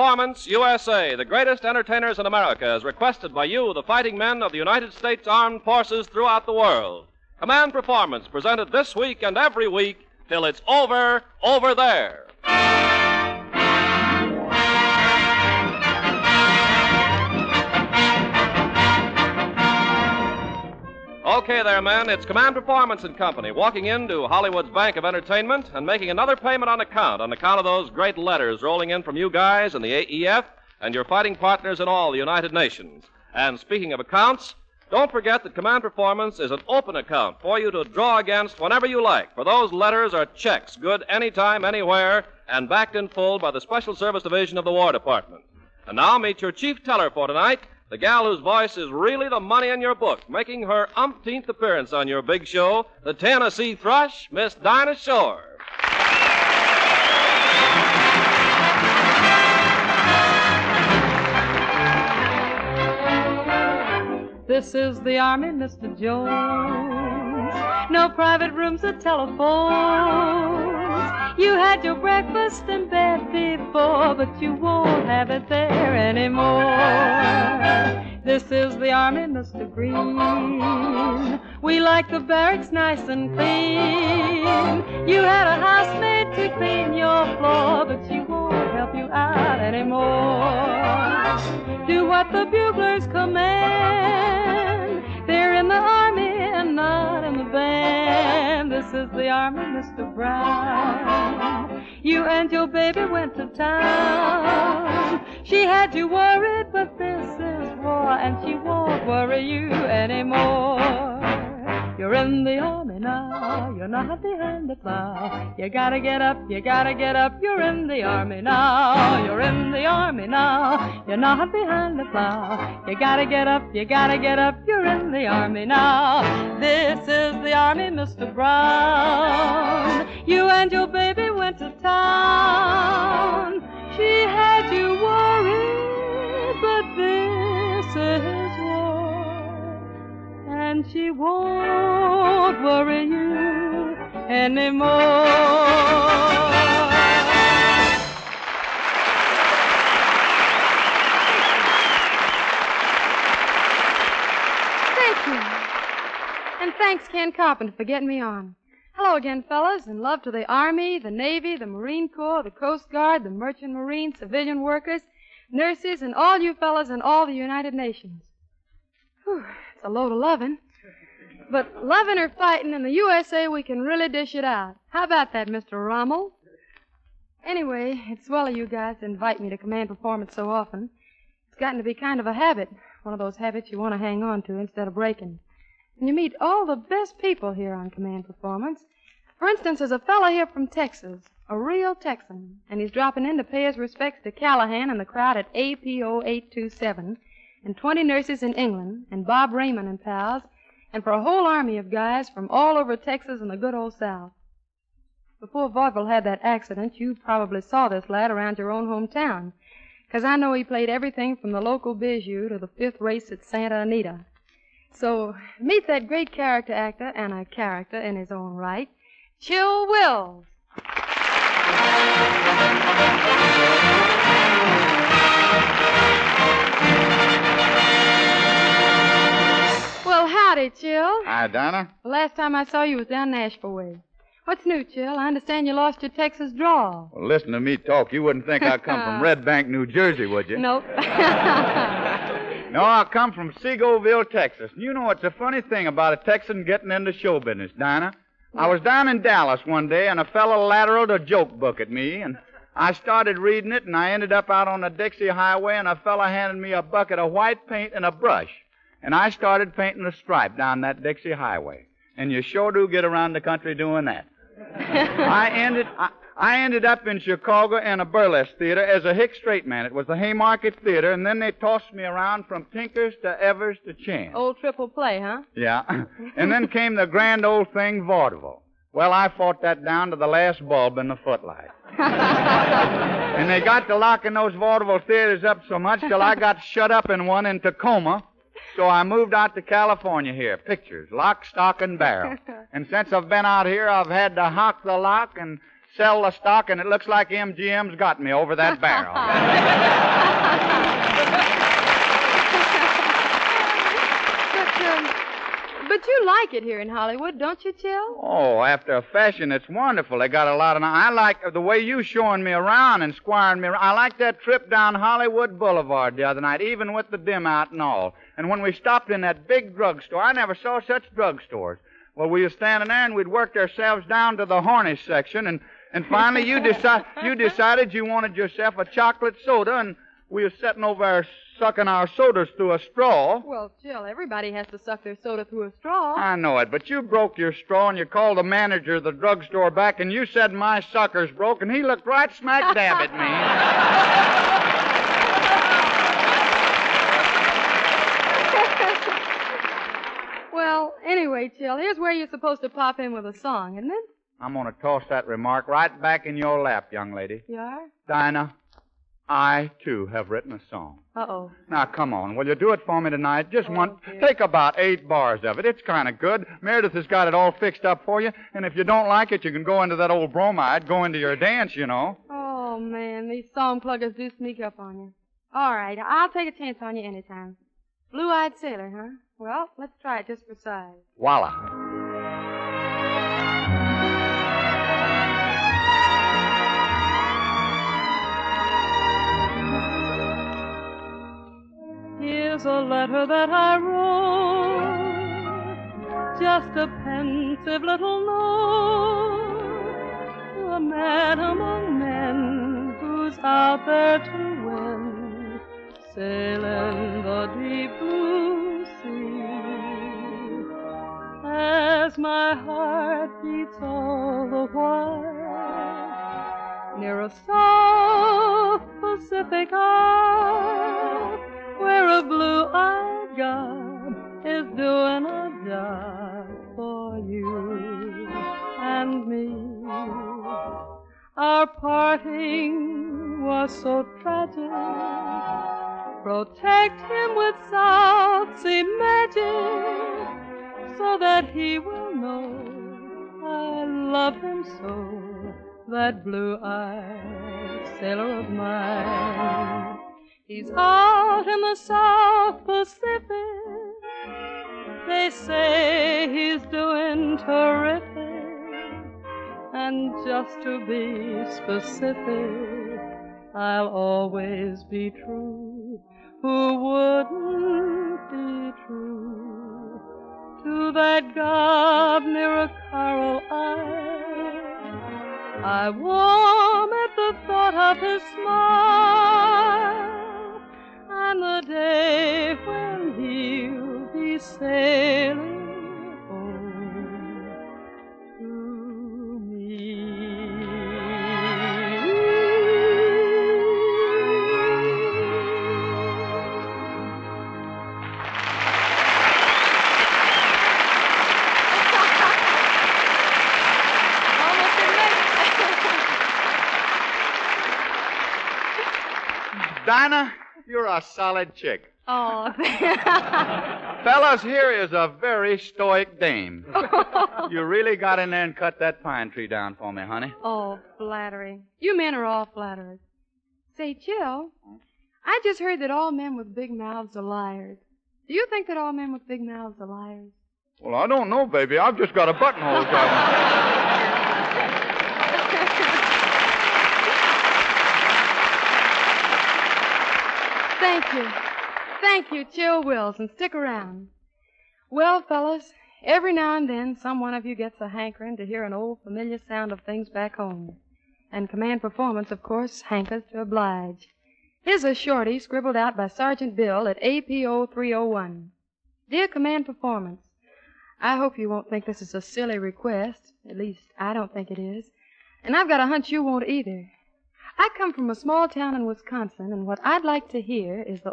Performance USA, the greatest entertainers in America, is requested by you, the fighting men of the United States Armed Forces throughout the world. Command Performance, presented this week and every week till it's over, over there. Okay, there, men. It's Command Performance and Company walking into Hollywood's Bank of Entertainment and making another payment on account on account of those great letters rolling in from you guys in the AEF and your fighting partners in all the United Nations. And speaking of accounts, don't forget that Command Performance is an open account for you to draw against whenever you like, for those letters are checks, good anytime, anywhere, and backed in full by the Special Service Division of the War Department. And now meet your chief teller for tonight, the gal whose voice is really the money in your book, making her umpteenth appearance on your big show, the Tennessee Thrush, Miss Dinah Shore. This is the Army, Mr. Jones. No private rooms or telephones. You had your breakfast in bed before, but you won't have it there anymore. This is the Army, Mr. Green. We like the barracks nice and clean. You had a housemaid to clean your floor, but she won't help you out anymore. Do what the buglers command. This is the army, Mr. Brown. You and your baby went to town. She had you worried, but this is war, and she won't worry you anymore. You're in the army now, you're not behind the plow. You gotta get up, you gotta get up, you're in the army now. You're in the army now, you're not behind the plow. You gotta get up, you gotta get up, you're in the army now. This is the army, Mr. Brown. You and your baby went to town. She had you worried, but this is. And she won't worry you anymore. Thank you. And thanks, Ken Carpenter, for getting me on. Hello again, fellas, and love to the Army, the Navy, the Marine Corps, the Coast Guard, the Merchant Marine, civilian workers, nurses, and all you fellas in all the United Nations. Whew, it's a load of loving. But loving or fighting in the USA, we can really dish it out. How about that, Mr. Rommel? Anyway, it's swell of you guys to invite me to command performance so often. It's gotten to be kind of a habit, one of those habits you want to hang on to instead of breaking. And you meet all the best people here on command performance. For instance, there's a fellow here from Texas, a real Texan, and he's dropping in to pay his respects to Callahan and the crowd at APO 827, and 20 nurses in England, and Bob Raymond and pals, and for a whole army of guys from all over Texas and the good old South. Before Vaudeville had that accident, you probably saw this lad around your own hometown, 'cause I know he played everything from the local bijou to the fifth race at Santa Anita. So meet that great character actor and a character in his own right, Chill Wills. Howdy, Chill. Hi, Donna. The last time I saw you was down Nashville way. What's new, Chill? I understand you lost your Texas drawl. Well, listen to me talk. You wouldn't think I come from Red Bank, New Jersey, would you? Nope. No, I come from Seagoville, Texas. You know, it's a funny thing about a Texan getting into show business, Dinah. I was down in Dallas one day, and a fellow lateraled a joke book at me, and I started reading it, and I ended up out on the Dixie Highway, and a fellow handed me a bucket of white paint and a brush. And I started painting a stripe down that Dixie Highway. And you sure do get around the country doing that. I ended I, I ended up in Chicago in a burlesque theater as a hick straight man. It was the Haymarket Theater, and then they tossed me around from Tinkers to Evers to Chance. Old triple play, huh? Yeah. and then came the grand old thing, vaudeville. Well, I fought that down to the last bulb in the footlight. and they got to locking those vaudeville theaters up so much till I got shut up in one in Tacoma. So I moved out to California here. Pictures, lock, stock, and barrel. and since I've been out here, I've had to hock the lock and sell the stock, and it looks like MGM's got me over that barrel. but, um, but you like it here in Hollywood, don't you, Chill? Oh, after a fashion, it's wonderful. They got a lot of. I like the way you showing me around and squiring me. around. I like that trip down Hollywood Boulevard the other night, even with the dim out and all. And when we stopped in that big drugstore, I never saw such drugstores. Well, we was standing there and we'd worked ourselves down to the Hornish section, and and finally you decide you decided you wanted yourself a chocolate soda, and we was sitting over there sucking our sodas through a straw. Well, Chill, everybody has to suck their soda through a straw. I know it, but you broke your straw and you called the manager of the drugstore back and you said my sucker's broke and he looked right smack dab at me. well, anyway, Chill, here's where you're supposed to pop in with a song, isn't it? I'm going to toss that remark right back in your lap, young lady. You are? Dinah, I too have written a song. Uh-oh. Now, come on. Will you do it for me tonight? Just Oh, one. dear. Take about eight bars of it. It's kind of good. Meredith has got it all fixed up for you. And if you don't like it, you can go into that old bromide, go into your dance, you know. Oh, man, these song pluggers do sneak up on you. All right, I'll take a chance on you anytime. Blue-eyed sailor, huh? Well, let's try it just for size. Voila. Here's a letter that I wrote, just a pensive little note to a man among men who's out there to win, sailing the deep blue my heart beats all the while near a South Pacific isle where a blue-eyed god is doing a job for you and me. Our parting was so tragic. Protect him with South Sea magic that he will know I love him so. That blue-eyed sailor of mine. He's out in the South Pacific. They say he's doing terrific. And just to be specific, I'll always be true. Who wouldn't to that a coral isle? I warm at the thought of his smile Dinah, you're a solid chick. oh, Fellas, here is a very stoic dame. You really got in there and cut that pine tree down for me, honey. oh, flattery. You men are all flatterers. Say, Chill, I just heard that all men with big mouths are liars. Do you think that all men with big mouths are liars? Well, I don't know, baby. I've just got a buttonhole job. Thank you. Thank you, Chill Wills, and stick around. Well, fellas, every now and then some one of you gets a hankering to hear an old familiar sound of things back home. And Command Performance, of course, hankers to oblige. Here's a shorty scribbled out by Sergeant Bill at APO 301. Dear Command Performance, I hope you won't think this is a silly request. At least, I don't think it is. And I've got a hunch you won't either. I come from a small town in Wisconsin, and what I'd like to hear is the